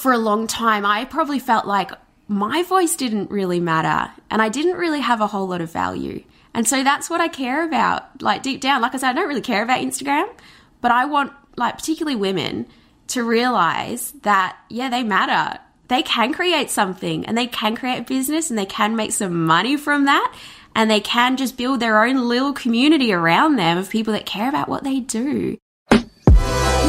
for a long time, I probably felt like my voice didn't really matter and I didn't really have a whole lot of value. And so that's what I care about. Like deep down, like I said, I don't really care about Instagram, but I want, like, particularly women to realize that, yeah, they matter. They can create something and they can create a business and they can make some money from that and they can just build their own little community around them of people that care about what they do.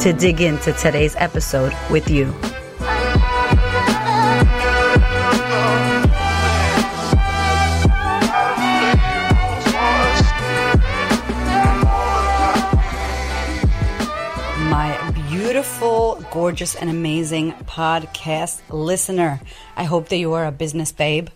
to dig into today's episode with you. My beautiful, gorgeous, and amazing podcast listener. I hope that you are a business babe,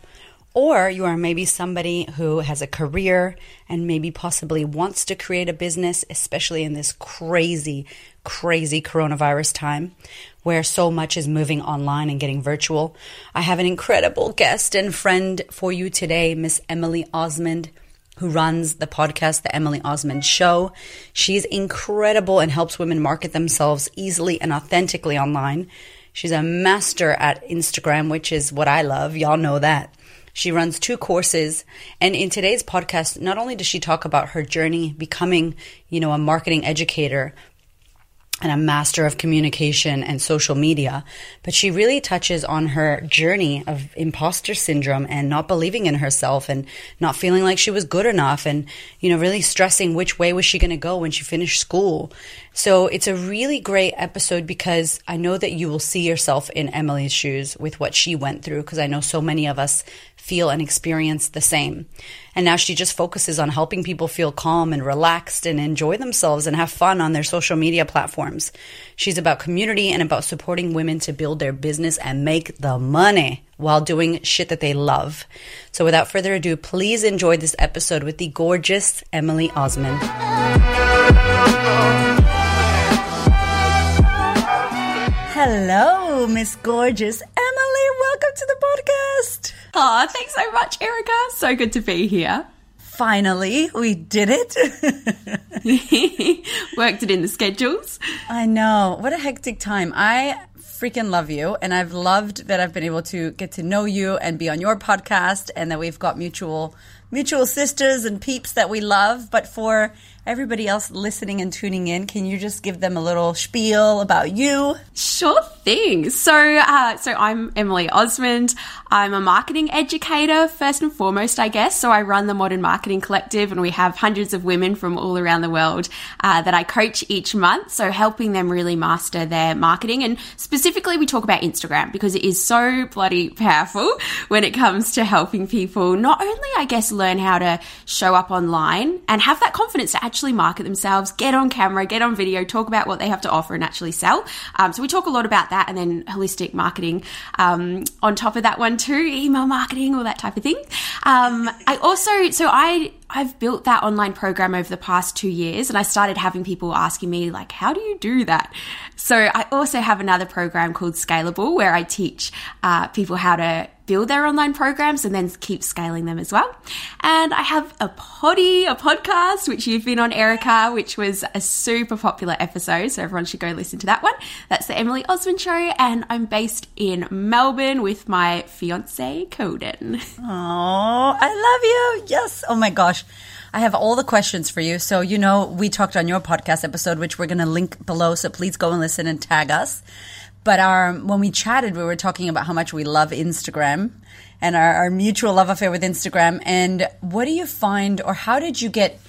or you are maybe somebody who has a career and maybe possibly wants to create a business, especially in this crazy, crazy coronavirus time where so much is moving online and getting virtual. I have an incredible guest and friend for you today, Miss Emily Osmond who runs the podcast, The Emily Osmond Show. She's incredible and helps women market themselves easily and authentically online. She's a master at Instagram, which is what I love. Y'all know that. She runs two courses. And in today's podcast, not only does she talk about her journey becoming, you know, a marketing educator, and a master of communication and social media, but she really touches on her journey of imposter syndrome and not believing in herself and not feeling like she was good enough and, you know, really stressing which way was she going to go when she finished school. So it's a really great episode because I know that you will see yourself in Emily's shoes with what she went through because I know so many of us feel and experience the same. And now she just focuses on helping people feel calm and relaxed and enjoy themselves and have fun on their social media platforms. She's about community and about supporting women to build their business and make the money while doing shit that they love. So without further ado, please enjoy this episode with the gorgeous Emily Osmond. Hello, Miss Gorgeous Emily. Welcome to the podcast. Oh, thanks so much, Erika. So good to be here. Finally, we did it. Worked it in the schedules. I know. What a hectic time. I freaking love you. And I've loved that I've been able to get to know you and be on your podcast and that we've got mutual mutual sisters and peeps that we love. But for everybody else listening and tuning in, can you just give them a little spiel about you? Sure thing. So, uh, so I'm Emily Osmond. I'm a marketing educator first and foremost, I guess. So I run the Modern Marketing Collective, and we have hundreds of women from all around the world uh, that I coach each month. So helping them really master their marketing, and specifically, we talk about Instagram because it is so bloody powerful when it comes to helping people not only, I guess, learn how to show up online and have that confidence to actually market themselves, get on camera, get on video, talk about what they have to offer, and actually sell. Um, so we talk a lot about that, and then holistic marketing um, on top of that one too, email marketing, all that type of thing. Um, I also, so I I've built that online program over the past two years and I started having people asking me, like, how do you do that? So I also have another program called Scalable where I teach uh, people how to build their online programs and then keep scaling them as well. And I have a poddy, a podcast, which you've been on, Erika, which was a super popular episode. So everyone should go listen to that one. That's the Emily Osmond Show. And I'm based in Melbourne with my fiance, Coden. Oh, I love you. Yes. Oh my gosh. I have all the questions for you. So, you know, we talked on your podcast episode, which we're going to link below. So please go and listen and tag us. But our, when we chatted, we were talking about how much we love Instagram and our, our mutual love affair with Instagram. And what do you find, or how did you get,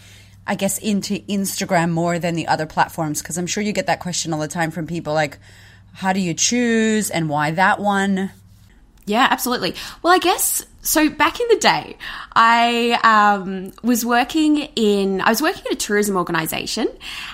I guess, into Instagram more than the other platforms? Because I'm sure you get that question all the time from people like, how do you choose and why that one? Yeah, absolutely. Well, I guess so. Back in the day, I um, was working in I was working at a tourism organization,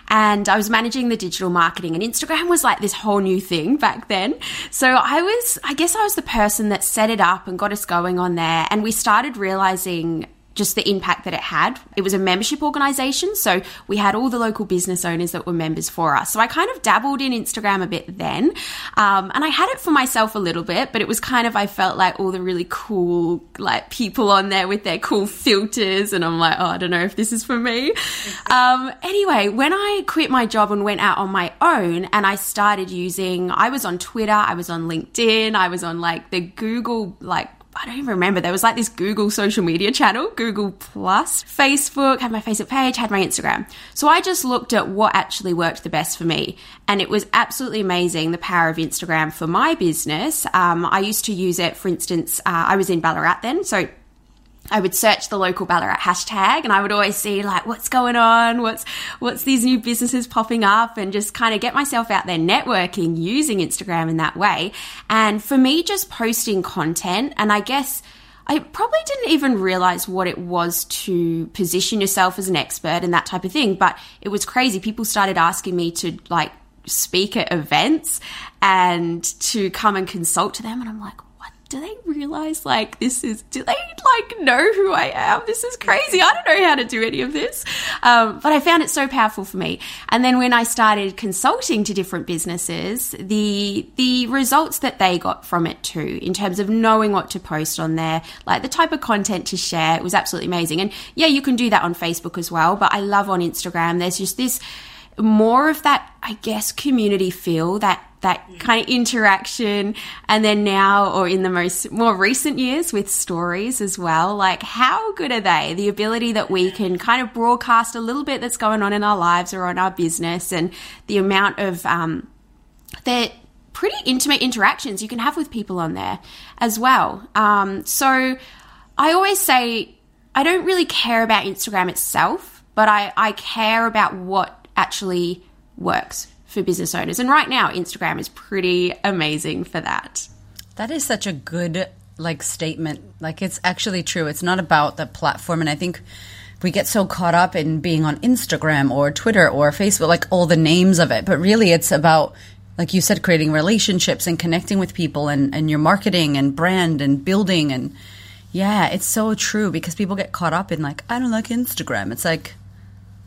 and I was managing the digital marketing. And Instagram was like this whole new thing back then. So I was, I guess, I was the person that set it up and got us going on there. And we started realizing just the impact that it had. It was a membership organization, so we had all the local business owners that were members for us. So I kind of dabbled in Instagram a bit then, um, and I had it for myself a little bit, but it was kind of I felt like all the really cool like people on there with their cool filters, and I'm like, oh, I don't know if this is for me. Um, anyway, when I quit my job and went out on my own, and I started using, I was on Twitter, I was on LinkedIn, I was on like the Google like I don't even remember. There was like this Google social media channel, Google Plus, Facebook, had my Facebook page, had my Instagram. So I just looked at what actually worked the best for me. And it was absolutely amazing the power of Instagram for my business. Um, I used to use it, for instance, uh, I was in Ballarat then. So I would search the local Ballarat hashtag and I would always see like what's going on, what's what's these new businesses popping up and just kind of get myself out there networking using Instagram in that way. And for me just posting content and I guess I probably didn't even realize what it was to position yourself as an expert and that type of thing, but it was crazy. People started asking me to like speak at events and to come and consult to them and I'm like, do they realize like this is do they like know who I am? This is crazy. I don't know how to do any of this. Um, but I found it so powerful for me. And then when I started consulting to different businesses, the the results that they got from it too, in terms of knowing what to post on there, like the type of content to share, it was absolutely amazing. And yeah, you can do that on Facebook as well, but I love on Instagram. There's just this more of that, I guess, community feel that that kind of interaction. And then now or in the most more recent years with stories as well like how good are they? The ability that we can kind of broadcast a little bit that's going on in our lives or on our business and the amount of um, they're pretty intimate interactions you can have with people on there as well. Um, so i always say i don't really care about instagram itself but i, I care about what actually works for business owners. And right now, Instagram is pretty amazing for that. That is such a good like statement. Like it's actually true. It's not about the platform and I think we get so caught up in being on Instagram or Twitter or Facebook like all the names of it, but really it's about like you said creating relationships and connecting with people and and your marketing and brand and building and yeah, it's so true because people get caught up in like I don't like Instagram. It's like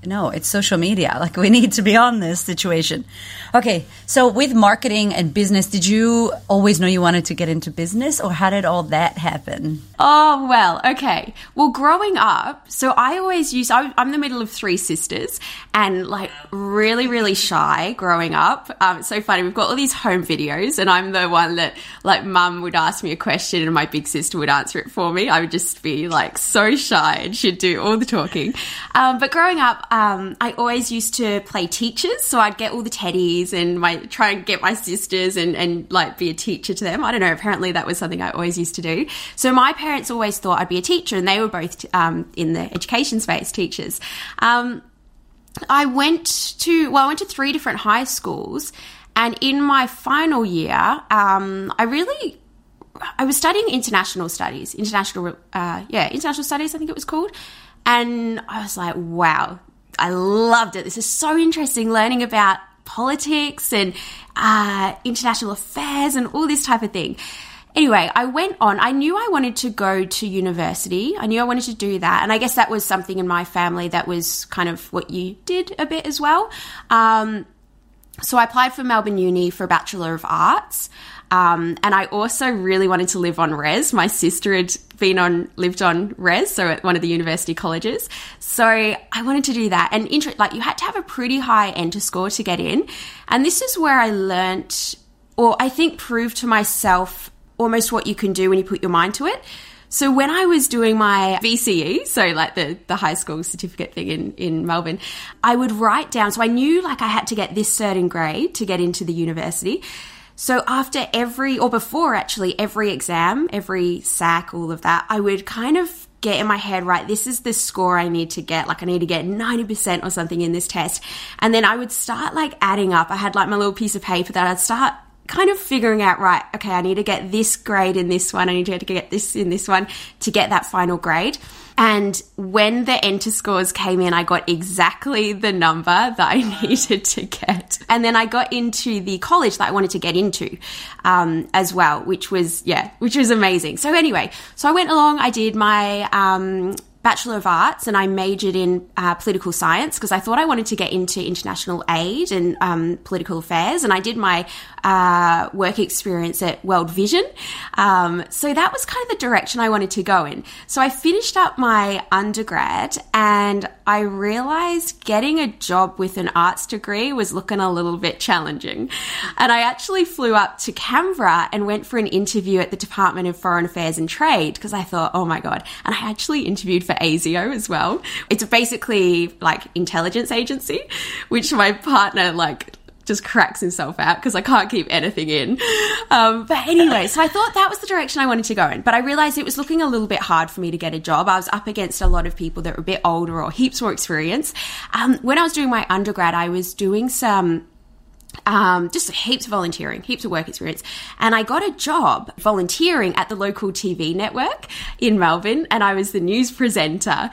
no, it's social media. Like we need to be on this situation. Okay, so with marketing and business, did you always know you wanted to get into business or how did all that happen? Oh, well, okay. Well, growing up, so I always used, I'm the middle of three sisters and like really, really shy growing up. Um, it's so funny. We've got all these home videos and I'm the one that like mum would ask me a question and my big sister would answer it for me. I would just be like so shy and she'd do all the talking. Um, but growing up, um, I always used to play teachers, so I'd get all the teddies and my try and get my sisters and and like be a teacher to them. I don't know. Apparently, that was something I always used to do. So my parents always thought I'd be a teacher, and they were both um, in the education space, teachers. Um, I went to well, I went to three different high schools, and in my final year, um, I really I was studying international studies, international, uh, yeah, international studies, I think it was called. And I was like, wow, I loved it. This is so interesting learning about politics and uh, international affairs and all this type of thing. Anyway, I went on. I knew I wanted to go to university. I knew I wanted to do that. And I guess that was something in my family that was kind of what you did a bit as well. Um, so I applied for Melbourne Uni for a Bachelor of Arts. Um, and I also really wanted to live on res. My sister had been on lived on res, so at one of the university colleges. So I wanted to do that. And like you had to have a pretty high enter score to get in. And this is where I learnt, or I think proved to myself almost what you can do when you put your mind to it. So when I was doing my VCE, so like the, the high school certificate thing in, in Melbourne, I would write down, so I knew like I had to get this certain grade to get into the university. So after every, or before actually, every exam, every SAC, all of that, I would kind of get in my head, right, this is the score I need to get. Like I need to get 90% or something in this test. And then I would start like adding up. I had like my little piece of paper that I'd start kind of figuring out, right, okay, I need to get this grade in this one, I need to get this in this one to get that final grade. And when the enter scores came in, I got exactly the number that I needed to get. And then I got into the college that I wanted to get into um, as well, which was, yeah, which was amazing. So, anyway, so I went along, I did my um, Bachelor of Arts and I majored in uh, political science because I thought I wanted to get into international aid and um, political affairs. And I did my uh, work experience at World Vision. Um, so that was kind of the direction I wanted to go in. So I finished up my undergrad and I realized getting a job with an arts degree was looking a little bit challenging. And I actually flew up to Canberra and went for an interview at the Department of Foreign Affairs and Trade because I thought, oh my God. And I actually interviewed for ASIO as well. It's basically like intelligence agency, which my partner like just cracks himself out because I can't keep anything in. Um, but anyway, so I thought that was the direction I wanted to go in. But I realized it was looking a little bit hard for me to get a job. I was up against a lot of people that were a bit older or heaps more experience. Um, when I was doing my undergrad, I was doing some um, just heaps of volunteering, heaps of work experience. And I got a job volunteering at the local TV network in Melbourne, and I was the news presenter.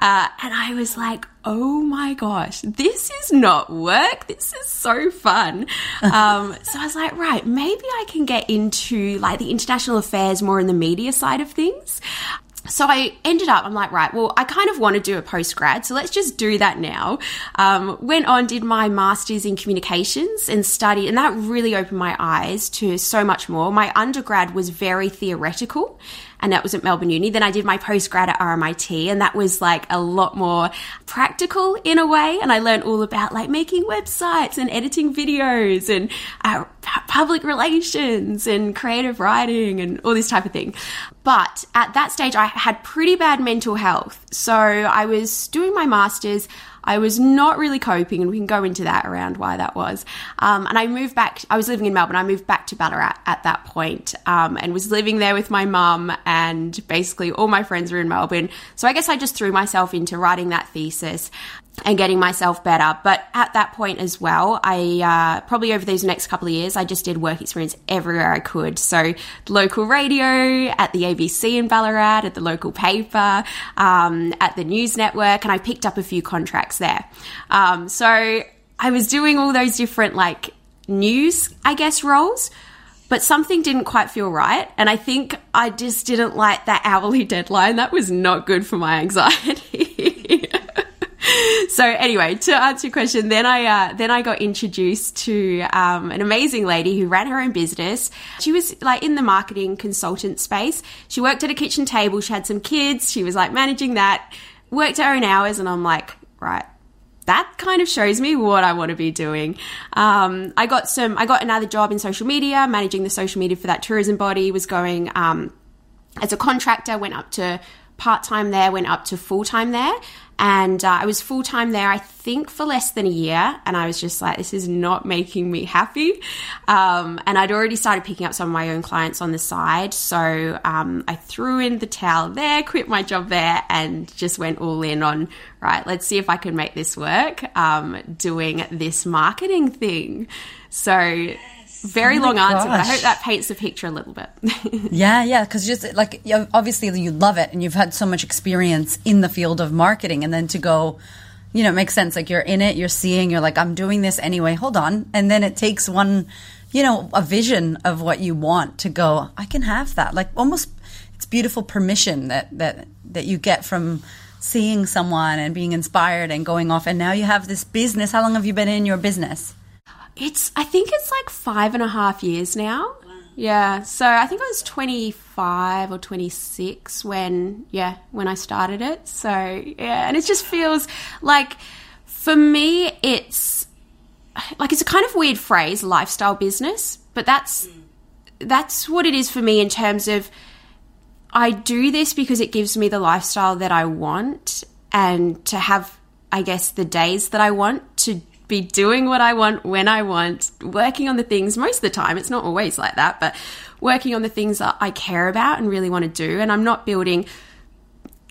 Uh, and I was like, oh my gosh, this is not work. This is so fun. Um, so I was like, right, maybe I can get into like the international affairs more in the media side of things so I ended up, I'm like, right, well, I kind of want to do a post grad, so let's just do that now. Um, went on, did my master's in communications and studied, and that really opened my eyes to so much more. My undergrad was very theoretical, and that was at Melbourne Uni. Then I did my postgrad at RMIT, and that was like a lot more practical in a way. And I learned all about like making websites and editing videos and uh, public relations and creative writing and all this type of thing. But at that stage, I had pretty bad mental health. So I was doing my master's. I was not really coping, and we can go into that around why that was. Um, and I moved back, I was living in Melbourne. I moved back to Ballarat at that point, um, and was living there with my mum, and basically all my friends were in Melbourne. So I guess I just threw myself into writing that thesis and getting myself better. But at that point as well, I uh, probably over these next couple of years, I just did work experience everywhere I could. So local radio, at the ABC in Ballarat, at the local paper, um, at the news network, and I picked up a few contracts there. Um, so I was doing all those different like news, I guess, roles. But something didn't quite feel right. And I think I just didn't like that hourly deadline. That was not good for my anxiety. so anyway, to answer your question, then I uh, then I got introduced to um, an amazing lady who ran her own business. She was like in the marketing consultant space. She worked at a kitchen table. She had some kids. She was like managing that. Worked her own hours, and I'm like, right, that kind of shows me what I want to be doing. Um, I got some, I got another job in social media, managing the social media for that tourism body. Was going um, as a contractor, went up to part time there, went up to full time there, and uh, I was full time there, I think, for less than a year. And I was just like, this is not making me happy. Um, and I'd already started picking up some of my own clients on the side. So um, I threw in the towel there, quit my job there, and just went all in on, right, let's see if I can make this work um, doing this marketing thing. So very oh long gosh. answer, but I hope that paints the picture a little bit. yeah, yeah, because just like obviously you love it and you've had so much experience in the field of marketing, and then to go, you know, it makes sense. Like you're in it, you're seeing, you're like, I'm doing this anyway. Hold on, and then it takes one, you know, a vision of what you want to go. I can have that. Like almost, it's beautiful permission that that that you get from seeing someone and being inspired and going off. And now you have this business. How long have you been in your business? It's I think it's like five and a half years now. Yeah. So I think I was 25 or 26 when yeah, when I started it. So yeah, and it just feels like for me it's like it's a kind of weird phrase, lifestyle business, but that's hmm. that's what it is for me in terms of I do this because it gives me the lifestyle that I want and to have I guess the days that I want to be doing what I want when I want, working on the things most of the time. It's not always like that, but working on the things that I care about and really want to do. And I'm not building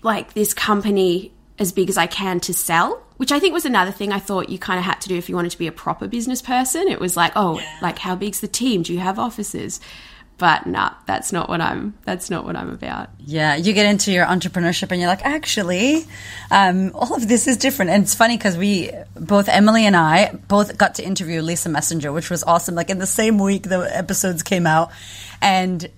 like this company as big as I can to sell. which I think was another thing I thought you kind of had to do if you wanted to be a proper business person. It was like, oh, yeah. like how big's the team? Do you have offices? But nah, that's not what I'm. That's not what I'm about. Yeah, you get into your entrepreneurship and you're like, actually, um, all of this is different. And it's funny because we both Emily and I both got to interview Lisa Messenger, which was awesome. Like in the same week the episodes came out, and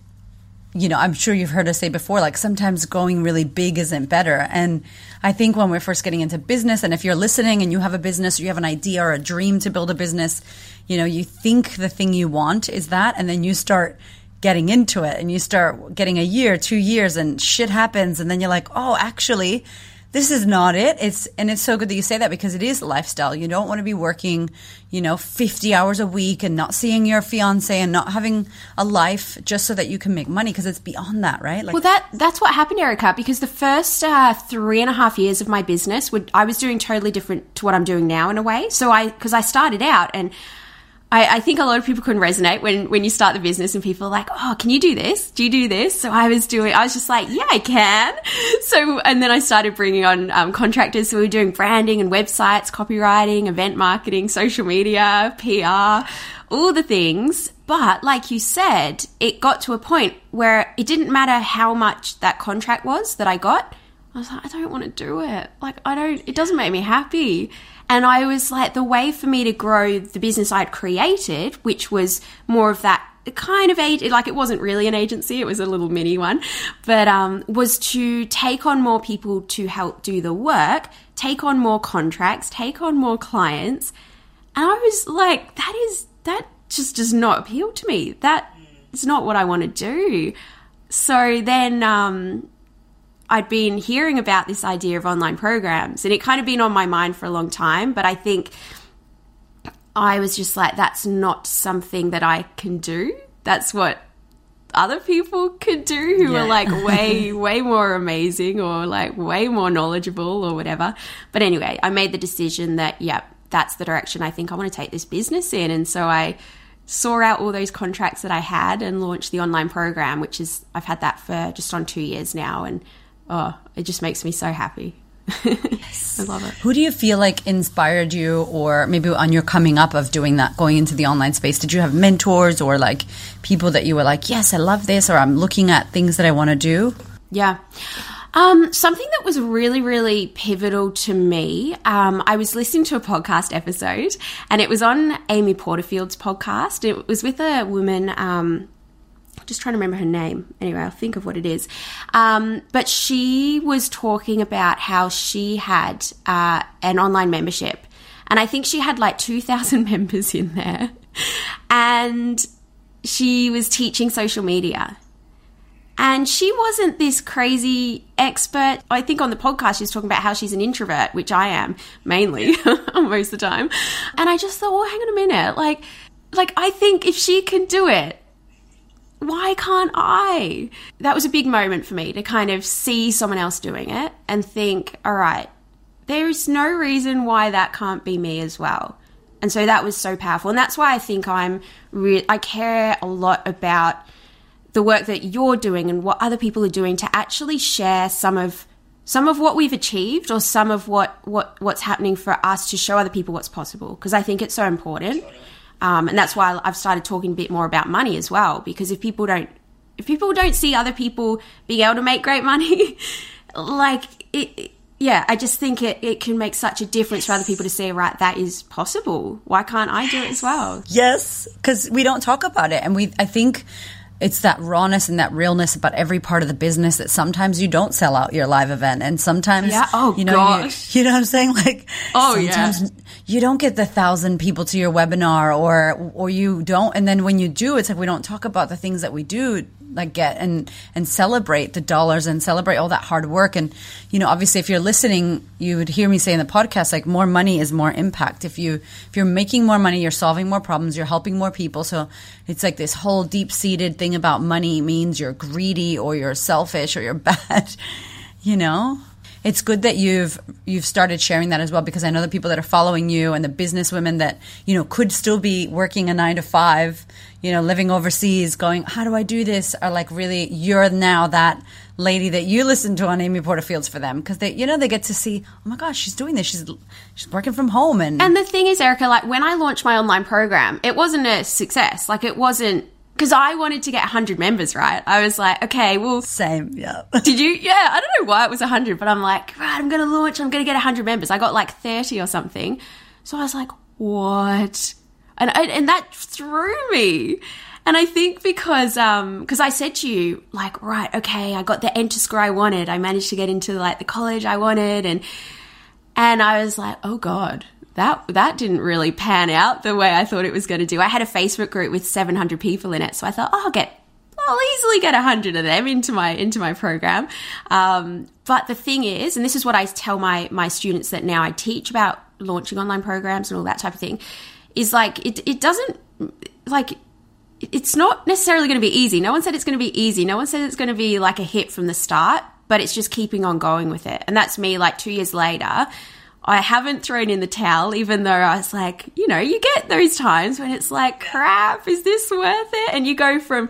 you know, I'm sure you've heard us say before, like sometimes going really big isn't better. And I think when we're first getting into business, and if you're listening and you have a business you have an idea or a dream to build a business, you know, you think the thing you want is that, and then you start getting into it and you start getting a year, two years, and shit happens. And then you're like, oh, actually, this is not it. It's and it's so good that you say that because it is lifestyle. You don't want to be working, you know, 50 hours a week and not seeing your fiance and not having a life just so that you can make money because it's beyond that, right? Like, well, that that's what happened, Erika. Because the first uh, three and a half years of my business, would I was doing totally different to what I'm doing now in a way. So I because I started out and I, I, think a lot of people can resonate when, when you start the business and people are like, oh, can you do this? Do you do this? So I was doing, I was just like, yeah, I can. So, and then I started bringing on um, contractors. So we were doing branding and websites, copywriting, event marketing, social media, PR, all the things. But like you said, it got to a point where it didn't matter how much that contract was that I got. I was like, I don't want to do it. Like, I don't, it doesn't make me happy. And I was like, the way for me to grow the business I'd created, which was more of that kind of age like it wasn't really an agency it was a little mini one but um, was to take on more people to help do the work take on more contracts take on more clients and i was like that is that just does not appeal to me that is not what i want to do so then um, I'd been hearing about this idea of online programs and it kind of been on my mind for a long time, but I think I was just like, that's not something that I can do. That's what other people could do who yeah. are like way, way more amazing or like way more knowledgeable or whatever. But anyway, I made the decision that, yeah, that's the direction I think I want to take this business in. And so I saw out all those contracts that I had and launched the online program, which is, I've had that for just on two years now. And oh, it just makes me so happy. yes. I love it. Who do you feel like inspired you, or maybe on your coming up of doing that, going into the online space? Did you have mentors or like people that you were like, yes, I love this, or I'm looking at things that I want to do? Yeah. Um, something that was really, really pivotal to me. Um, I was listening to a podcast episode, and it was on Amy Porterfield's podcast. It was with a woman. Um, just trying to remember her name. Anyway, I'll think of what it is. Um, but she was talking about how she had uh, an online membership, and I think she had like two thousand members in there, and she was teaching social media. And she wasn't this crazy expert. I think on the podcast she's talking about how she's an introvert, which I am mainly most of the time. And I just thought, well, hang on a minute. Like, like I think if she can do it, why can't I? That was a big moment for me to kind of see someone else doing it and think, all right, there's no reason why that can't be me as well. And so that was so powerful. And that's why I think I'm re- I care a lot about the work that you're doing and what other people are doing to actually share some of some of what we've achieved or some of what, what what's happening for us to show other people what's possible because I think it's so important. Um, and that's why I've started talking a bit more about money as well, because if people don't, if people don't see other people being able to make great money, like it, yeah, I just think it, it can make such a difference for other people to see, right, that is possible. Why can't I do it as well? Yes, because we don't talk about it. And we, I think it's that rawness and that realness about every part of the business that sometimes you don't sell out your live event and sometimes yeah. oh, you know gosh. You, you, know what I'm saying like oh sometimes yeah. you don't get the thousand people to your webinar or or you don't and then when you do it's like we don't talk about the things that we do like get and and celebrate the dollars and celebrate all that hard work. And you know obviously if you're listening you would hear me say in the podcast like more money is more impact. If you if you're making more money you're solving more problems you're helping more people. So it's like this whole deep seated thing about money means you're greedy or you're selfish or you're bad you know it's good that you've you've started sharing that as well because I know the people that are following you and the business women that you know could still be working a nine to five, you know, living overseas, going, how do I do this? Are like really you're now that lady that you listen to on Amy Porterfield's for them because they, you know, they get to see, oh my gosh, she's doing this. She's she's working from home, and And the thing is, Erika, like when I launched my online program, it wasn't a success. Like it wasn't because I wanted to get 100 members, right? I was like, okay, well, same, yeah. did you? Yeah, I don't know why it was 100, but I'm like, right, I'm going to launch, I'm going to get 100 members. I got like 30 or something. So I was like, what? And, and that threw me. And I think because, um, because I said to you, like, right, okay, I got the enter score I wanted. I managed to get into like the college I wanted. And, and I was like, oh God, that that didn't really pan out the way I thought it was going to do. I had a Facebook group with 700 people in it, so I thought, oh, I'll get I'll easily get 100 of them into my into my program. Um, but the thing is, and this is what I tell my my students that now I teach about launching online programs and all that type of thing, is like it it doesn't like it's not necessarily going to be easy. No one said it's going to be easy. No one said it's going to be like a hit from the start, but it's just keeping on going with it. And that's me like 2 years later I haven't thrown in the towel, even though I was like, you know, you get those times when it's like, crap, is this worth it? And you go from,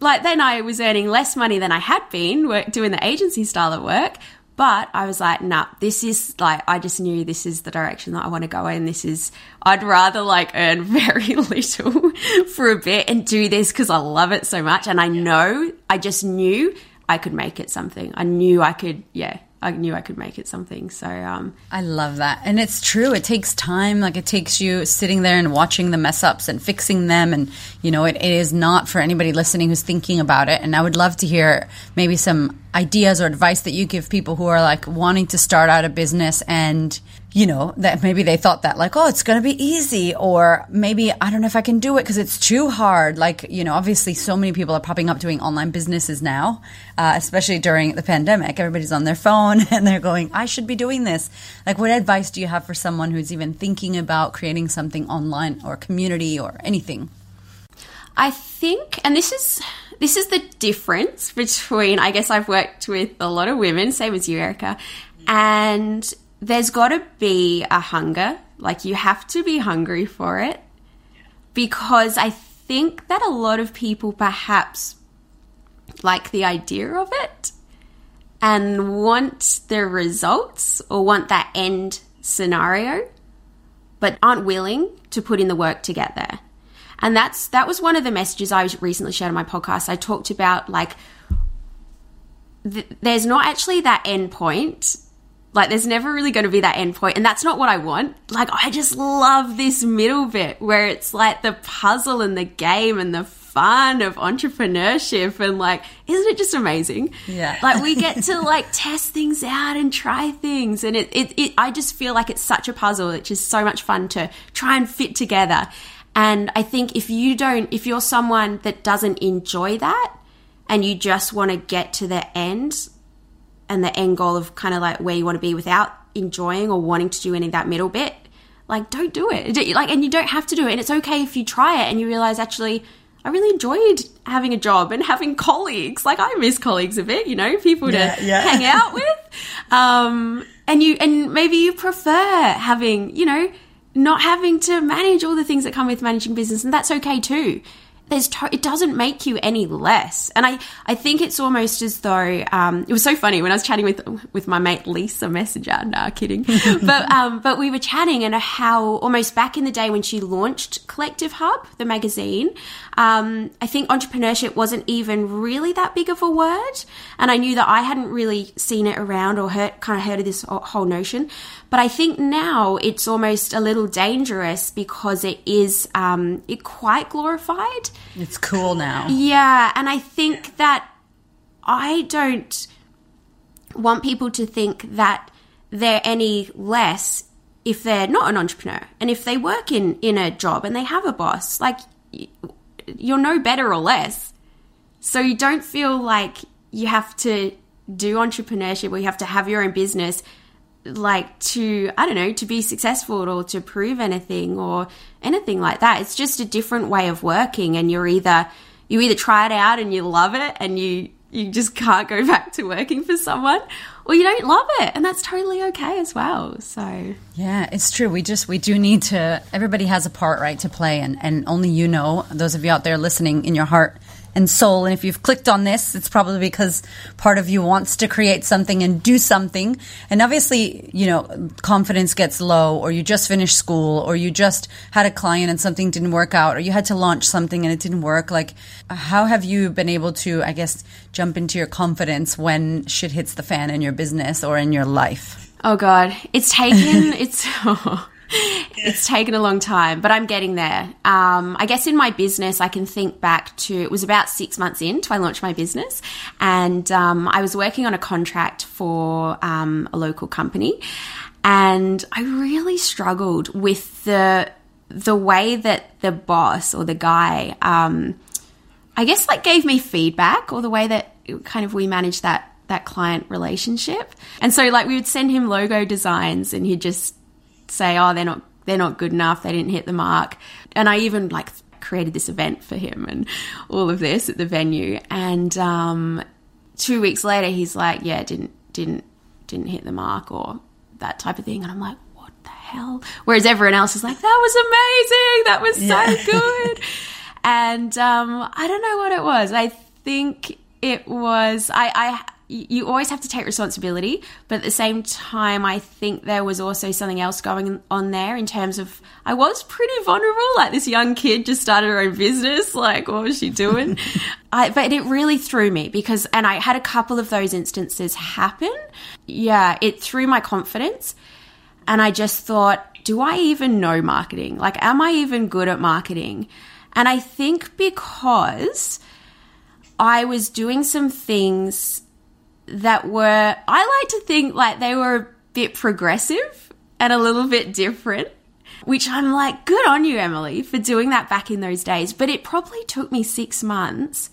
like, then I was earning less money than I had been work, doing the agency style of work. But I was like, nah, this is like, I just knew this is the direction that I want to go in. This is, I'd rather like earn very little for a bit and do this because I love it so much. And I know, I just knew I could make it something. I knew I could, yeah, I knew I could make it something. So um, I love that, and it's true. It takes time. Like it takes you sitting there and watching the mess ups and fixing them, and you know it, it is not for anybody listening who's thinking about it. And I would love to hear maybe some ideas or advice that you give people who are like wanting to start out a business and you know, that maybe they thought that like, oh, it's going to be easy, or maybe I don't know if I can do it because it's too hard. Like, you know, obviously, so many people are popping up doing online businesses now, uh, especially during the pandemic. Everybody's on their phone and they're going, I should be doing this. Like, what advice do you have for someone who's even thinking about creating something online or community or anything? I think, and this is this is the difference between. I guess I've worked with a lot of women, same as you, Erika, and there's got to be a hunger. Like you have to be hungry for it because I think that a lot of people perhaps like the idea of it and want the results or want that end scenario but aren't willing to put in the work to get there. And that's that was one of the messages I recently shared on my podcast. I talked about like th- there's not actually that end point like, there's never really going to be that end point, and that's not what I want. Like, I just love this middle bit where it's like the puzzle and the game and the fun of entrepreneurship and like isn't it just amazing? Yeah. Like we get to like test things out and try things and it, it, it i just feel like it's such a puzzle. It's just so much fun to try and fit together. And i think if you don't if you're someone that doesn't enjoy that and you just want to get to the end and the end goal of kind of like where you want to be without enjoying or wanting to do any of that middle bit, like don't do it. Like, and you don't have to do it. And it's okay if you try it and you realize actually, I really enjoyed having a job and having colleagues. Like I miss colleagues a bit, you know, people yeah, to yeah. hang out with. Um, and you, and maybe you prefer having, you know, not having to manage all the things that come with managing business, and that's okay too there's to- it doesn't make you any less. And I, I think it's almost as though um, it was so funny when I was chatting with with my mate Lisa Messenger. Nah, kidding. but um, but we were chatting and how almost back in the day when she launched Collective Hub, the magazine, um, I think entrepreneurship wasn't even really that big of a word, and I knew that I hadn't really seen it around or heard kind of heard of this whole notion. But I think now it's almost a little dangerous because it is um, it quite glorified. It's cool now. Yeah, and I think that I don't want people to think that they're any less if they're not an entrepreneur and if they work in in a job and they have a boss like you're no better or less so you don't feel like you have to do entrepreneurship or you have to have your own business like to I don't know to be successful or to prove anything or anything like that. It's just a different way of working, and you're either you either try it out and you love it and you you just can't go back to working for someone or you don't love it and that's totally okay as well so yeah it's true we just we do need to everybody has a part right to play and and only you know those of you out there listening in your heart and soul. And if you've clicked on this, it's probably because part of you wants to create something and do something. And obviously, you know, confidence gets low, or you just finished school, or you just had a client and something didn't work out, or you had to launch something and it didn't work. Like, how have you been able to, I guess, jump into your confidence when shit hits the fan in your business or in your life? Oh God, it's taken, it's, it's taken a long time, but I'm getting there. Um, I guess in my business, I can think back to it was about six months into I launched my business, and um, I was working on a contract for um, a local company, and I really struggled with the the way that the boss or the guy, um, I guess, like gave me feedback, or the way that kind of we managed that that client relationship. And so like we would send him logo designs and he'd just say, "Oh, they're not they're not good enough. They didn't hit the mark." And I even like created this event for him and all of this at the venue. And um, two weeks later, he's like, "Yeah, didn't didn't didn't hit the mark," or that type of thing. And I'm like, "What the hell?" Whereas everyone else is like, "That was amazing. That was yeah. so good." and um, I don't know what it was. I think it was I, I you always have to take responsibility, but at the same time, I think there was also something else going on there in terms of I was pretty vulnerable. Like this young kid just started her own business. Like, what was she doing? I, but it really threw me because, and I had a couple of those instances happen. Yeah, it threw my confidence. And I just thought, do I even know marketing? Like, am I even good at marketing? And I think because I was doing some things that were, I like to think like they were a bit progressive and a little bit different, which I'm like, good on you, Emily, for doing that back in those days. But it probably took me six months.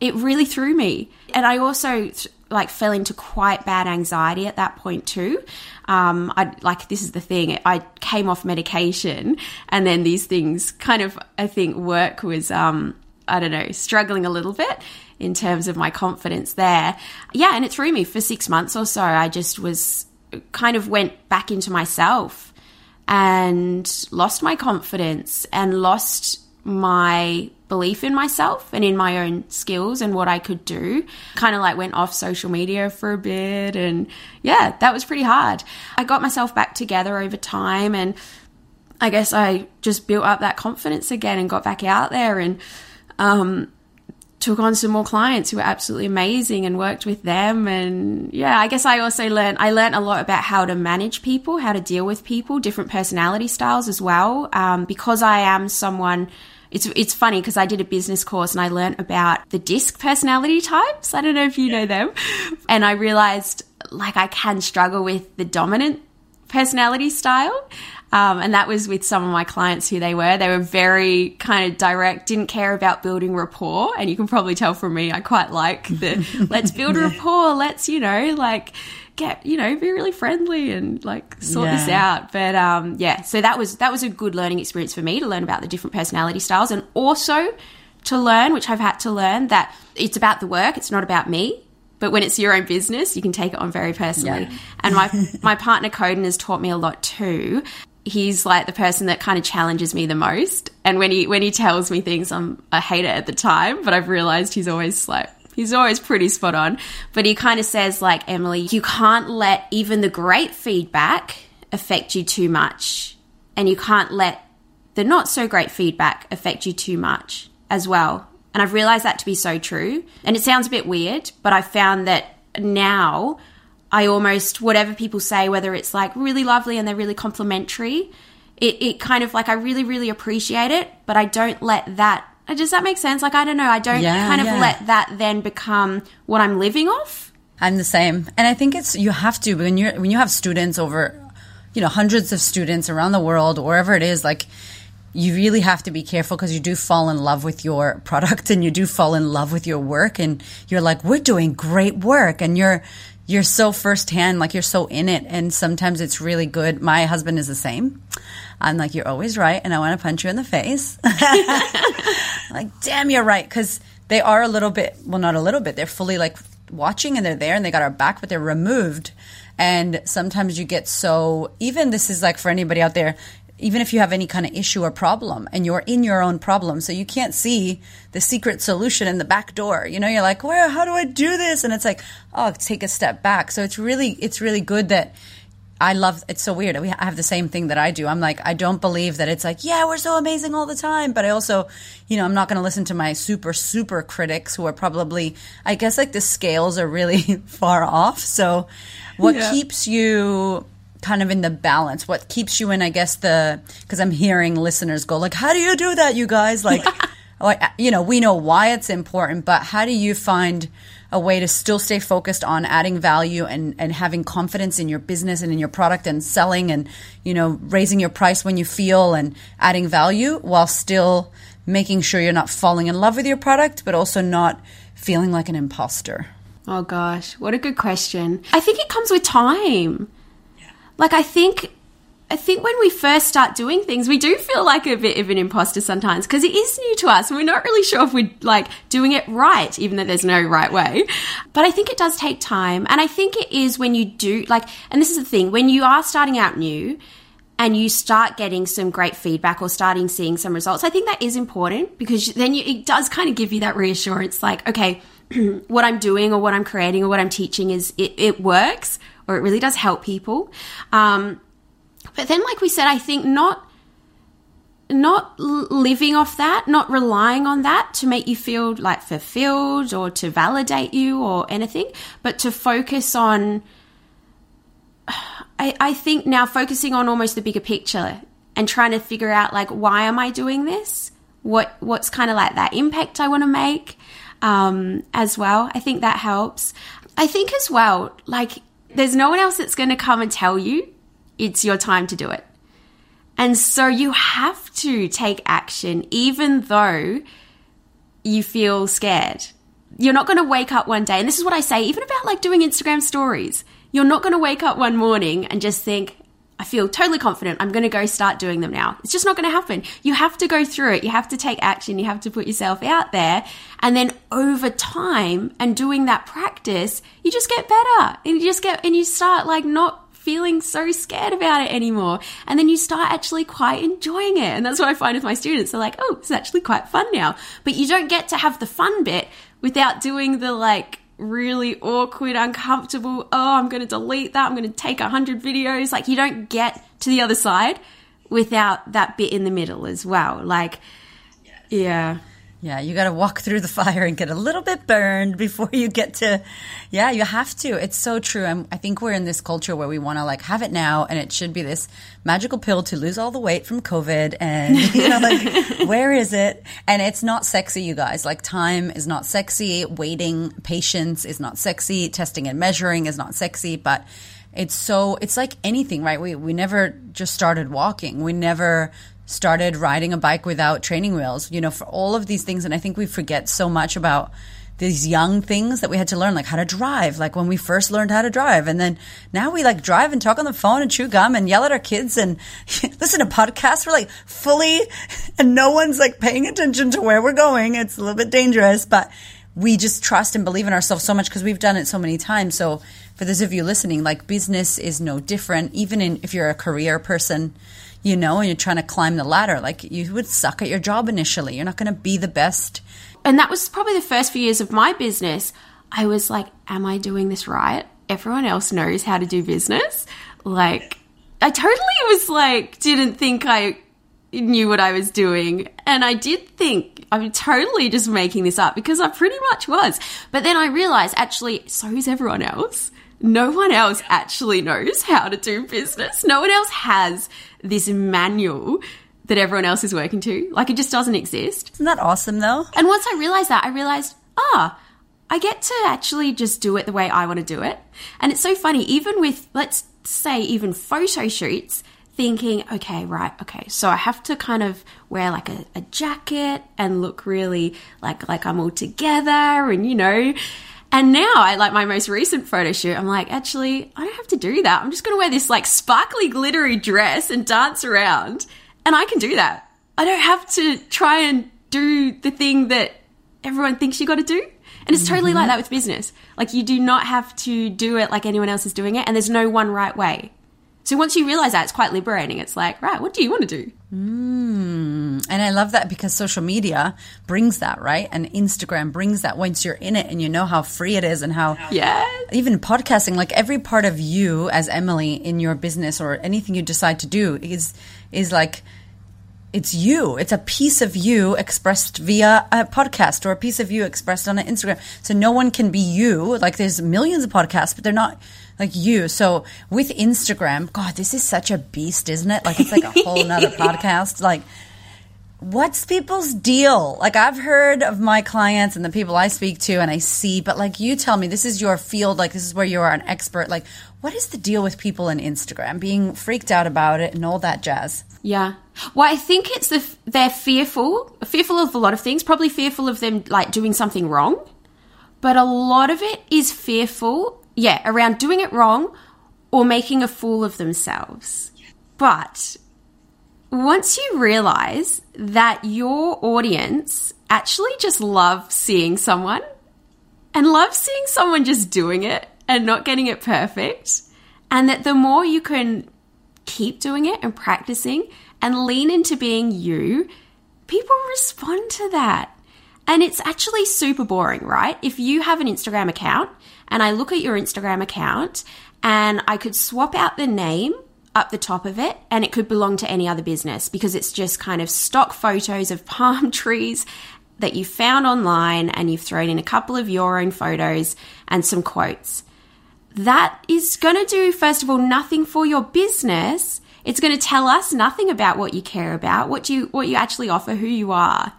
It really threw me. And I also like fell into quite bad anxiety at that point too. Um, I like this is the thing. I came off medication, and then these things kind of I think work was um, I don't know struggling a little bit in terms of my confidence there. Yeah, and it threw me for six months or so. I just was kind of went back into myself and lost my confidence and lost my belief in myself and in my own skills and what I could do. Kind of like went off social media for a bit and yeah, that was pretty hard. I got myself back together over time and I guess I just built up that confidence again and got back out there and um, took on some more clients who were absolutely amazing and worked with them and yeah i guess i also learned i learned a lot about how to manage people how to deal with people different personality styles as well um, because i am someone it's it's funny because I did a business course and I learned about the disc personality types. I don't know if you know them. And I realized like I can struggle with the dominant personality style. Um, and that was with some of my clients who they were. They were very kind of direct, didn't care about building rapport. And you can probably tell from me, I quite like the let's build rapport, let's, you know, like get, you know, be really friendly and like sort yeah. this out. But um, yeah, so that was that was a good learning experience for me to learn about the different personality styles and also to learn, which I've had to learn, that it's about the work, it's not about me. But when it's your own business, you can take it on very personally. Yeah. And my my partner Coden has taught me a lot too he's like the person that kind of challenges me the most. And when he when he tells me things, I'm I hate it at the time, but I've realized he's always like he's always pretty spot on. But he kind of says like Emily, you can't let even the great feedback affect you too much, and you can't let the not so great feedback affect you too much as well. And I've realized that to be so true. And it sounds a bit weird, but I found that now I almost, whatever people say, whether it's like really lovely and they're really complimentary, it, it kind of like, I really, really appreciate it, but I don't let that, uh, does that make sense? Like, I don't know, I don't yeah, kind of yeah. let that then become what I'm living off. I'm the same. And I think it's, you have to, when you're, when you have students over, you know, hundreds of students around the world, wherever it is, like, you really have to be careful because you do fall in love with your product and you do fall in love with your work and you're like we're doing great work and you're you're so firsthand, like you're so in it. And sometimes it's really good. My husband is the same. I'm like, you're always right. And I want to punch you in the face. like, damn, you're right. Cause they are a little bit, well, not a little bit. They're fully like watching and they're there and they got our back, but they're removed. And sometimes you get so, even this is like for anybody out there, even if you have any kind of issue or problem and you're in your own problem so you can't see the secret solution in the back door you know you're like well how do i do this and it's like oh take a step back so it's really it's really good that I love it's so weird. We have the same thing that I do. I'm like I don't believe that it's like yeah we're so amazing all the time, but I also you know I'm not going to listen to my super super critics who are probably I guess like the scales are really far off. So what yeah. keeps you kind of in the balance? What keeps you in, I guess, the, because I'm hearing listeners go, like, how do you do that, you guys? Like, you know, we know why it's important, but how do you find a way to still stay focused on adding value and, and having confidence in your business and in your product and selling and, you know, raising your price when you feel and adding value while still making sure you're not falling in love with your product, but also not feeling like an imposter? Oh gosh, what a good question. I think it comes with time. Like I think I think when we first start doing things, we do feel like a bit of an imposter sometimes because it is new to us and we're not really sure if we're like doing it right, even though there's no right way. But I think it does take time. And I think it is when you do like, and this is the thing, when you are starting out new and you start getting some great feedback or starting seeing some results, I think that is important because then you, it does kind of give you that reassurance like, okay, what I'm doing or what I'm creating or what I'm teaching is it, it works or it really does help people. Um, but then, like we said, I think not not living off that, not relying on that to make you feel like fulfilled or to validate you or anything, but to focus on. I, I think now focusing on almost the bigger picture and trying to figure out like why am I doing this? What what's kind of like that impact I want to make um, as well. I think that helps. I think as well, like there's no one else that's going to come and tell you it's your time to do it. And so you have to take action, even though you feel scared. You're not going to wake up one day, and this is what I say, even about like doing Instagram stories. You're not going to wake up one morning and just think, I feel totally confident. I'm going to go start doing them now. It's just not going to happen. You have to go through it. You have to take action. You have to put yourself out there. And then over time and doing that practice, you just get better and you just get, and you start like not feeling so scared about it anymore. And then you start actually quite enjoying it. And that's what I find with my students. They're like, oh, it's actually quite fun now. But you don't get to have the fun bit without doing the like really awkward, uncomfortable, oh, I'm going to delete that, I'm going to take 100 videos. Like, you don't get to the other side without that bit in the middle as well. Like, yes. yeah. Yeah, you got to walk through the fire and get a little bit burned before you get to. Yeah, you have to. It's so true. I'm, i think we're in this culture where we want to like have it now, and it should be this magical pill to lose all the weight from COVID. And you know, like where is it? And it's not sexy, you guys. Like time is not sexy. Waiting, patience is not sexy. Testing and measuring is not sexy. But it's so it's like anything, right? We we never just started walking. We never started riding a bike without training wheels, you know, for all of these things. And I think we forget so much about these young things that we had to learn, like how to drive, like when we first learned how to drive. And then now we like drive and talk on the phone and chew gum and yell at our kids and listen to podcasts. We're like fully, and no one's like paying attention to where we're going. It's a little bit dangerous, but we just trust and believe in ourselves so much because we've done it so many times. So for those of you listening, like business is no different. Even in, if you're a career person, you know, and you're trying to climb the ladder. Like you would suck at your job initially. You're not going to be the best. And that was probably the first few years of my business. I was like, am I doing this right? Everyone else knows how to do business. Like, I totally was like, didn't think I knew what I was doing. And I did think I'm totally just making this up because I pretty much was. But then I realized actually, so is everyone else. No one else actually knows how to do business. No one else has this manual that everyone else is working to. Like it just doesn't exist. Isn't that awesome though? And once I realized that, I realized, ah, I get to actually just do it the way I want to do it. And it's so funny, even with, let's say, even photo shoots, thinking, okay, right, okay, so I have to kind of wear like a, a jacket and look really like like I'm all together and you know and now I like my most recent photo shoot, I'm like, actually, I don't have to do that. I'm just going to wear this like sparkly, glittery dress and dance around. And I can do that. I don't have to try and do the thing that everyone thinks you got to do. And it's totally mm-hmm. like that with business. Like you do not have to do it like anyone else is doing it. And there's no one right way. So once you realize that, it's quite liberating. It's like, right, what do you want to do? Mm, and I love that because social media brings that, right? And Instagram brings that once you're in it and you know how free it is and how, yeah, even podcasting, like every part of you as Emily in your business or anything you decide to do is, is like, it's you. It's a piece of you expressed via a podcast or a piece of you expressed on an Instagram. So no one can be you. Like there's millions of podcasts, but they're not like you. So with Instagram, God, this is such a beast, isn't it? Like it's like a whole nother podcast. Like, what's people's deal? Like I've heard of my clients and the people I speak to and I see, but like you tell me, this is your field. Like this is where you are an expert. Like, what is the deal with people in Instagram being freaked out about it and all that jazz? Yeah. Well, I think it's the they're fearful, fearful of a lot of things. Probably fearful of them like doing something wrong, but a lot of it is fearful yeah, around doing it wrong or making a fool of themselves. But once you realize that your audience actually just love seeing someone and love seeing someone just doing it and not getting it perfect, and that the more you can keep doing it and practicing and lean into being you, people respond to that. And it's actually super boring, right? If you have an Instagram account and I look at your Instagram account and I could swap out the name up the top of it and it could belong to any other business because it's just kind of stock photos of palm trees that you found online and you've thrown in a couple of your own photos and some quotes. That is going to do, first of all, nothing for your business. It's going to tell us nothing about what you care about, what you what you actually offer, who you are.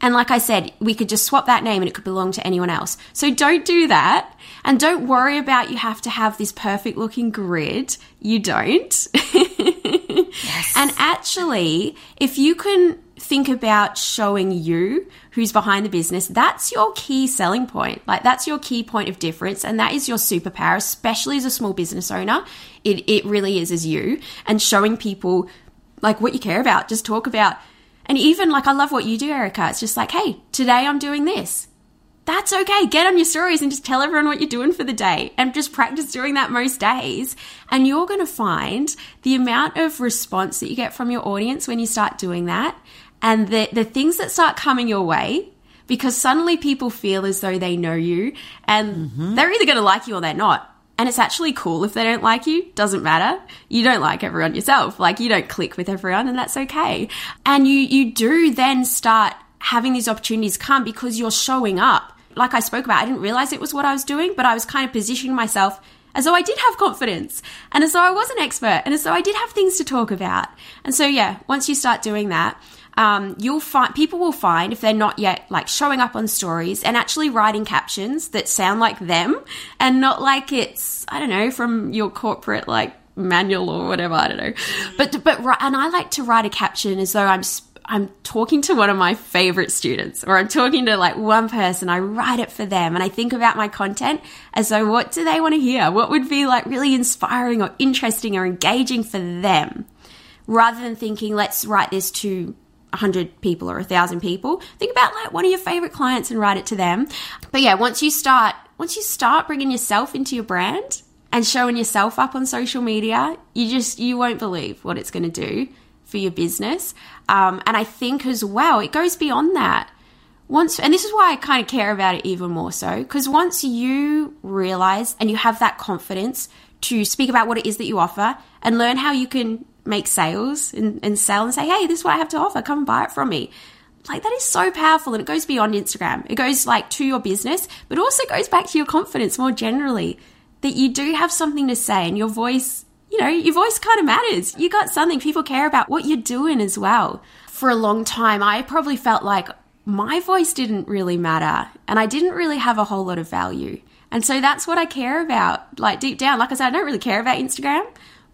And like I said, we could just swap that name and it could belong to anyone else. So don't do that. And don't worry about you have to have this perfect looking grid. You don't. yes. And actually, if you can think about showing you who's behind the business, that's your key selling point. Like that's your key point of difference. And that is your superpower, especially as a small business owner. It, it really is as you and showing people like what you care about. Just talk about and even like, I love what you do, Erika. It's just like, hey, today I'm doing this. That's okay. Get on your stories and just tell everyone what you're doing for the day and just practice doing that most days. And you're going to find the amount of response that you get from your audience when you start doing that and the, the things that start coming your way because suddenly people feel as though they know you and mm-hmm. they're either going to like you or they're not. And it's actually cool if they don't like you, doesn't matter. You don't like everyone yourself. Like you don't click with everyone and that's okay. And you you do then start having these opportunities come because you're showing up. Like I spoke about, I didn't realize it was what I was doing, but I was kind of positioning myself as though I did have confidence and as though I was an expert and as though I did have things to talk about. And so yeah, once you start doing that, um, you'll find people will find if they're not yet like showing up on stories and actually writing captions that sound like them and not like it's I don't know from your corporate like manual or whatever I don't know. But but and I like to write a caption as though I'm I'm talking to one of my favorite students or I'm talking to like one person. I write it for them and I think about my content as though what do they want to hear? What would be like really inspiring or interesting or engaging for them? Rather than thinking, let's write this to 100 people or 1,000 people, think about like one of your favorite clients and write it to them. But yeah, once you start, once you start bringing yourself into your brand and showing yourself up on social media, you just, you won't believe what it's going to do for your business. Um, and I think as well, it goes beyond that. Once, and this is why I kind of care about it even more so, because once you realize and you have that confidence to speak about what it is that you offer and learn how you can make sales and, and sell and say, hey, this is what I have to offer. Come and buy it from me. Like that is so powerful and it goes beyond Instagram. It goes like to your business, but also goes back to your confidence more generally that you do have something to say and your voice, you know, your voice kind of matters. You got something people care about what you're doing as well. For a long time, I probably felt like my voice didn't really matter and I didn't really have a whole lot of value. And so that's what I care about, like deep down. Like I said, I don't really care about Instagram,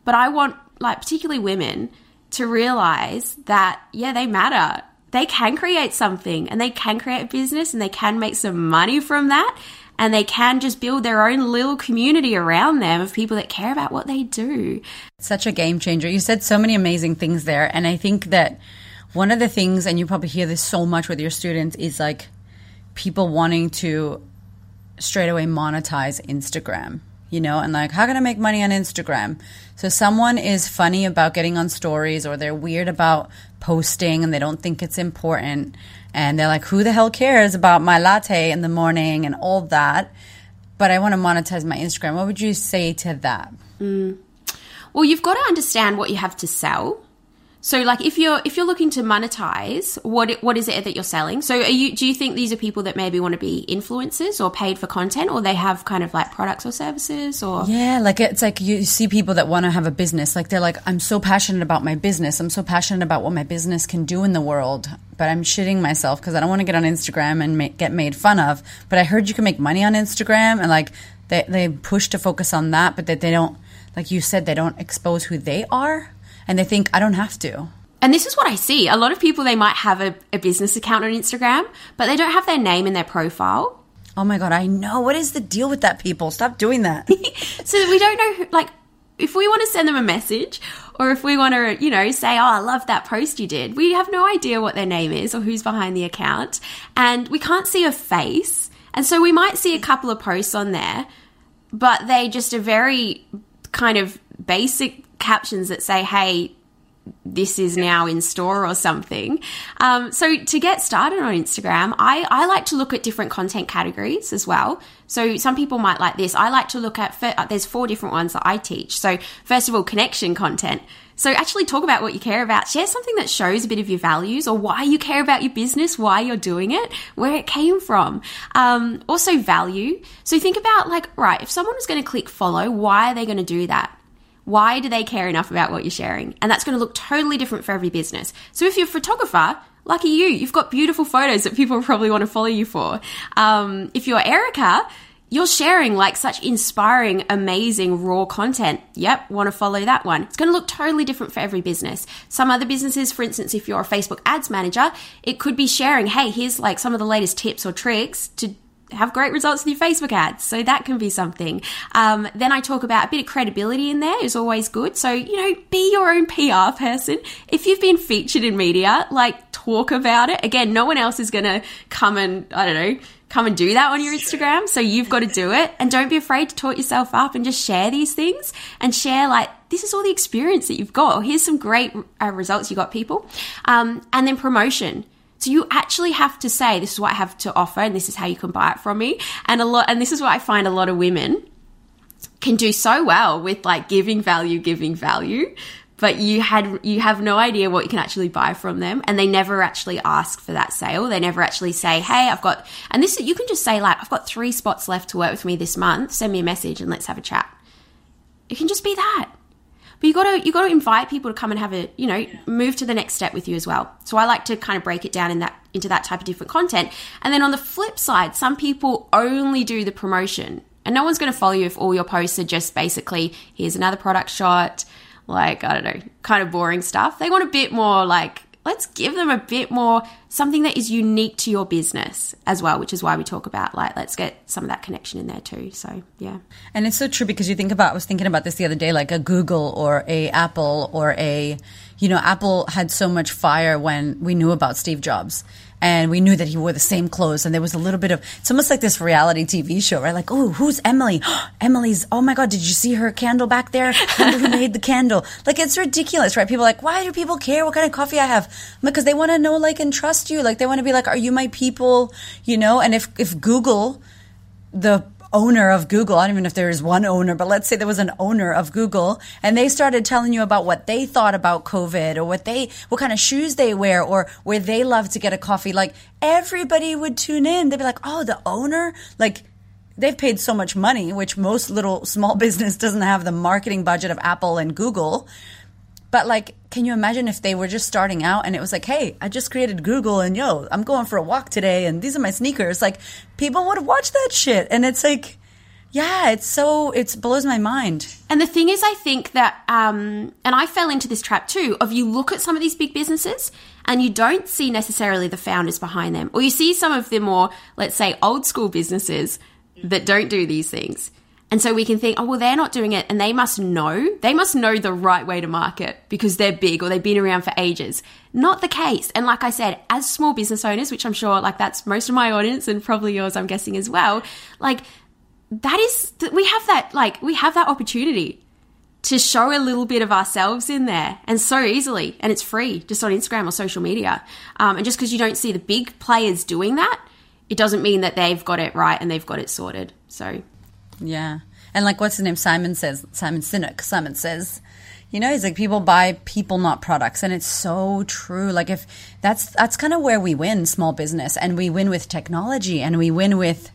but I want like particularly women, to realize that, yeah, they matter. They can create something and they can create a business and they can make some money from that and they can just build their own little community around them of people that care about what they do. Such a game changer. You said so many amazing things there. And I think that one of the things, and you probably hear this so much with your students, is like people wanting to straight away monetize Instagram you know, and like, how can I make money on Instagram? So someone is funny about getting on stories or they're weird about posting and they don't think it's important. And they're like, who the hell cares about my latte in the morning and all that? But I want to monetize my Instagram. What would you say to that? Mm. Well, you've got to understand what you have to sell so like if you're if you're looking to monetize, what what is it that you're selling? So you do you think these are people that maybe want to be influencers or paid for content or they have kind of like products or services or Yeah, like it's like you see people that want to have a business. Like they're like I'm so passionate about my business. I'm so passionate about what my business can do in the world, but I'm shitting myself because I don't want to get on Instagram and get made fun of. But I heard you can make money on Instagram and like they they push to focus on that, but that they don't like you said they don't expose who they are and they think I don't have to. And this is what I see. A lot of people, they might have a, a business account on Instagram, but they don't have their name in their profile. Oh my God, I know. What is the deal with that, people? Stop doing that. so we don't know, who, like, if we want to send them a message or if we want to, you know, say, oh, I love that post you did, we have no idea what their name is or who's behind the account. And we can't see a face. And so we might see a couple of posts on there, but they just are very kind of basic captions that say, hey, this is now in store or something. Um, so to get started on Instagram, I, I like to look at different content categories as well. So some people might like this. I like to look at, uh, there's four different ones that I teach. So first of all, connection content. So actually talk about what you care about. Share something that shows a bit of your values or why you care about your business, why you're doing it, where it came from. Um, also value. So think about like, right, if someone is going to click follow, why are they going to do that? Why do they care enough about what you're sharing? And that's going to look totally different for every business. So if you're a photographer, lucky you, you've got beautiful photos that people probably want to follow you for. Um, if you're Erika, you're sharing like such inspiring, amazing, raw content. Yep, want to follow that one. It's going to look totally different for every business. Some other businesses, for instance, if you're a Facebook ads manager, it could be sharing, hey, here's like some of the latest tips or tricks to have great results with your Facebook ads. So that can be something. Um, then I talk about a bit of credibility in there is always good. So, you know, be your own PR person. If you've been featured in media, like talk about it. Again, no one else is going to come and, I don't know, come and do that on your Instagram. So you've got to do it. And don't be afraid to talk yourself up and just share these things and share like, this is all the experience that you've got. Here's some great uh, results you got, people. Um, and then promotion. So you actually have to say, this is what I have to offer and this is how you can buy it from me. And a lot, and this is what I find a lot of women can do so well with like giving value, giving value, but you had, you have no idea what you can actually buy from them. And they never actually ask for that sale. They never actually say, Hey, I've got, and this, you can just say like, I've got three spots left to work with me this month. Send me a message and let's have a chat. It can just be that. But you got to you got to invite people to come and have a you know move to the next step with you as well. So I like to kind of break it down in that into that type of different content. And then on the flip side, some people only do the promotion, and no one's going to follow you if all your posts are just basically here's another product shot, like I don't know, kind of boring stuff. They want a bit more like let's give them a bit more something that is unique to your business as well, which is why we talk about like let's get some of that connection in there too. So yeah. And it's so true because you think about I was thinking about this the other day, like a Google or a Apple or a you know, Apple had so much fire when we knew about Steve Jobs. And we knew that he wore the same clothes. And there was a little bit of it's almost like this reality tv show right? Like oh who's emily? Emily's oh my god did you see her candle back there? Who made the candle. Like it's ridiculous right? People like why do people care what kind of coffee i have? Because they want to know like and trust you. Like they want to be like are you my people? You know? And if if google the owner of Google. I don't even know if there is one owner, but let's say there was an owner of Google and they started telling you about what they thought about COVID or what they, what kind of shoes they wear or where they love to get a coffee. Like everybody would tune in. They'd be like, oh, the owner? Like, they've paid so much money, which most little small business doesn't have the marketing budget of Apple and Google. But like, can you imagine if they were just starting out and it was like, hey, I just created Google and yo, I'm going for a walk today and these are my sneakers. Like, people would watch that shit. And it's like, yeah, it's so, it blows my mind. And the thing is, I think that, um, and I fell into this trap too, of you look at some of these big businesses and you don't see necessarily the founders behind them, or you see some of the more, let's say, old school businesses that don't do these things and so we can think, oh, well, they're not doing it and they must know. They must know the right way to market because they're big or they've been around for ages. Not the case. And like I said, as small business owners, which I'm sure like that's most of my audience and probably yours, I'm guessing as well, like that is we have that like we have that opportunity to show a little bit of ourselves in there and so easily and it's free just on instagram or social media um, and just because you don't see the big players doing that it doesn't mean that they've got it right and they've got it sorted so yeah and like what's his name simon says simon sinek simon says you know he's like people buy people not products and it's so true like if that's that's kind of where we win small business and we win with technology and we win with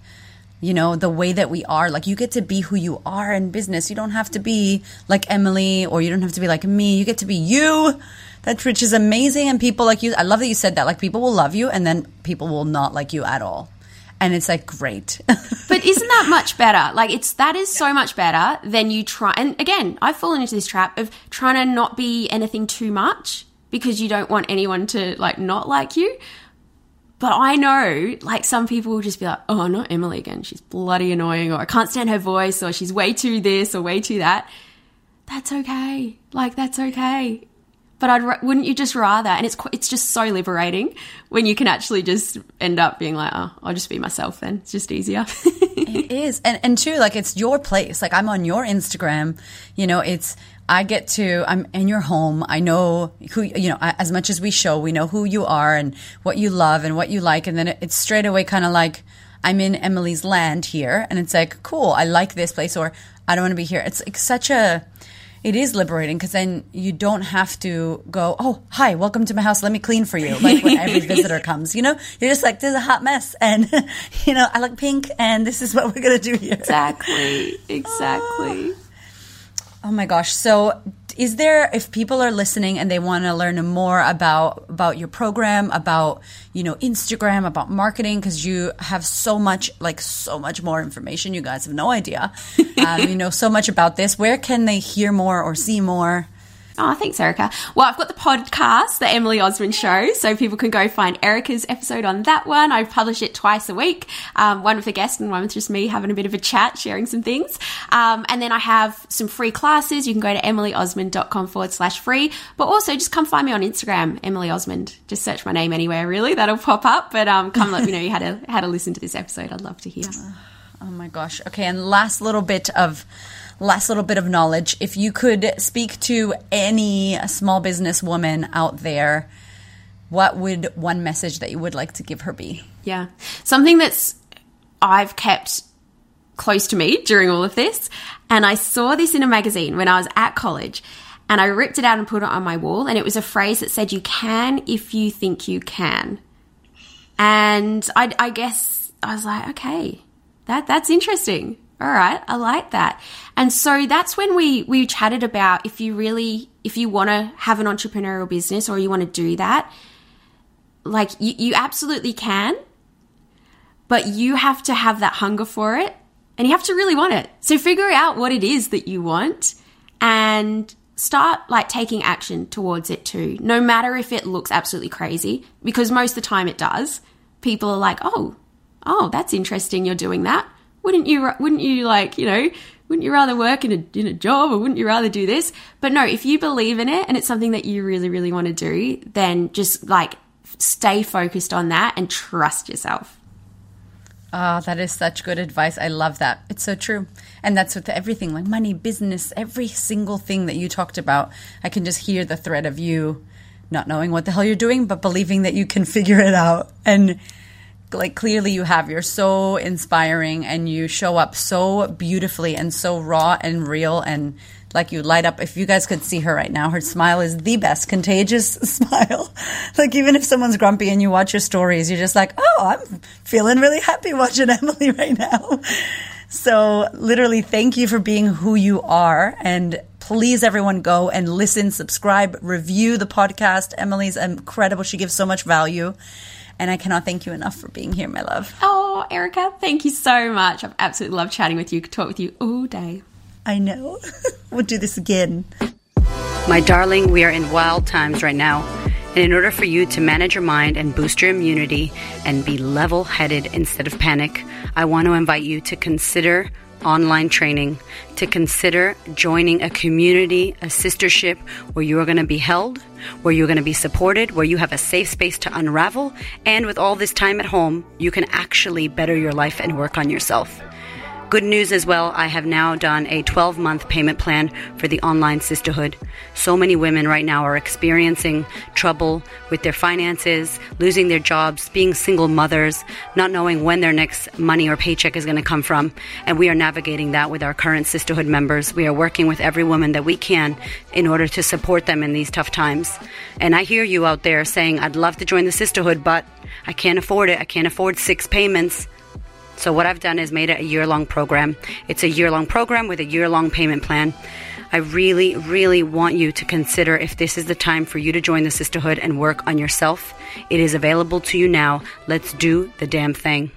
you know, the way that we are. Like you get to be who you are in business. You don't have to be like Emily or you don't have to be like me. You get to be you. That which is amazing. And people like you, I love that you said that. Like people will love you and then people will not like you at all. And it's like great. but isn't that much better? Like it's that is so much better than you try. And again, I've fallen into this trap of trying to not be anything too much because you don't want anyone to like not like you. But I know, like, some people will just be like, oh, not Emily again. She's bloody annoying, or I can't stand her voice, or she's way too this, or way too that. That's okay. Like, that's okay. But I'd, wouldn't you just rather? And it's, it's just so liberating when you can actually just end up being like, oh, I'll just be myself then. It's just easier. it is. And, and too, like, it's your place. Like, I'm on your Instagram, you know, it's, I get to, I'm in your home. I know who, you know, as much as we show, we know who you are and what you love and what you like. And then it's straight away kind of like, I'm in Emily's land here. And it's like, cool, I like this place or I don't want to be here. It's like such a, it is liberating because then you don't have to go, oh, hi, welcome to my house. Let me clean for you. Like when every visitor comes, you know, you're just like, there's a hot mess and, you know, I like pink and this is what we're going to do here. Exactly. Ah. Exactly. Oh. Oh my gosh. So is there if people are listening and they want to learn more about about your program, about, you know, Instagram, about marketing because you have so much like so much more information. You guys have no idea. um, you know so much about this. Where can they hear more or see more? Oh, thanks, Erika. Well, I've got the podcast, The Emily Osmond Show, so people can go find Erika's episode on that one. I publish it twice a week, um, one with a guest and one with just me having a bit of a chat, sharing some things. Um, and then I have some free classes. You can go to emilyosmond.com forward slash free, but also just come find me on Instagram, Emily Osmond. Just search my name anywhere, really. That'll pop up. But um, come let me know you had to, had to listen to this episode. I'd love to hear. Oh my gosh. Okay, and last little bit of last little bit of knowledge. If you could speak to any small business woman out there, what would one message that you would like to give her be? Yeah. Something that's I've kept close to me during all of this. And I saw this in a magazine when I was at college. And I ripped it out and put it on my wall. And it was a phrase that said, You can if you think you can. And I, I guess I was like, Okay, that, that's interesting all right, I like that. And so that's when we we chatted about if you really if you want to have an entrepreneurial business or you want to do that, like you, you absolutely can, but you have to have that hunger for it and you have to really want it. So figure out what it is that you want and start like taking action towards it too. No matter if it looks absolutely crazy, because most of the time it does. People are like, "Oh, oh, that's interesting you're doing that." Wouldn't you wouldn't you like you know wouldn't you rather work in a in a job or wouldn't you rather do this but no if you believe in it and it's something that you really really want to do then just like stay focused on that and trust yourself Oh, that is such good advice. I love that. It's so true. And that's with everything like money, business, every single thing that you talked about. I can just hear the thread of you not knowing what the hell you're doing, but believing that you can figure it out. And like clearly you have. You're so inspiring and you show up so beautifully and so raw and real and like you light up. If you guys could see her right now her smile is the best contagious smile. Like even if someone's grumpy and you watch your stories you're just like oh i'm feeling really happy watching emily right now. So literally thank you for being who you are. And please everyone go and listen subscribe review the podcast. Emily's incredible. She gives so much value and I cannot thank you enough for being here, my love. Oh, Erika, thank you so much. I've absolutely loved chatting with you, could talk with you all day. I know. we'll do this again. My darling, we are in wild times right now. And in order for you to manage your mind and boost your immunity and be level headed instead of panic, I want to invite you to consider online training, to consider joining a community, a sistership where you are going to be held, where you're going to be supported, where you have a safe space to unravel, and with all this time at home, you can actually better your life and work on yourself. Good news as well, I have now done a 12 month payment plan for the online Sistahood. So many women right now are experiencing trouble with their finances, losing their jobs, being single mothers, not knowing when their next money or paycheck is going to come from. And we are navigating that with our current Sistahood members. We are working with every woman that we can in order to support them in these tough times. And I hear you out there saying, I'd love to join the Sistahood, but I can't afford it. I can't afford six payments. So what I've done is made it a year long program. It's a year long program with a year long payment plan. I really, really want you to consider if this is the time for you to join the Sistahood and work on yourself. It is available to you now. Let's do the damn thing.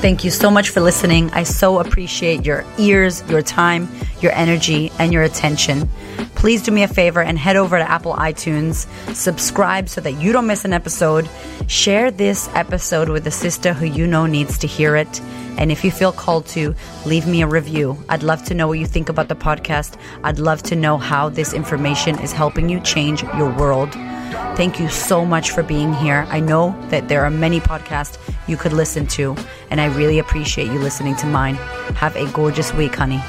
Thank you so much for listening. I so appreciate your ears, your time, your energy, and your attention. Please do me a favor and head over to Apple iTunes, subscribe so that you don't miss an episode. Share this episode with a sister who you know needs to hear it. And if you feel called to, leave me a review. I'd love to know what you think about the podcast. I'd love to know how this information is helping you change your world. Thank you so much for being here. I know that there are many podcasts you could listen to, and I really appreciate you listening to mine. Have a gorgeous week, honey.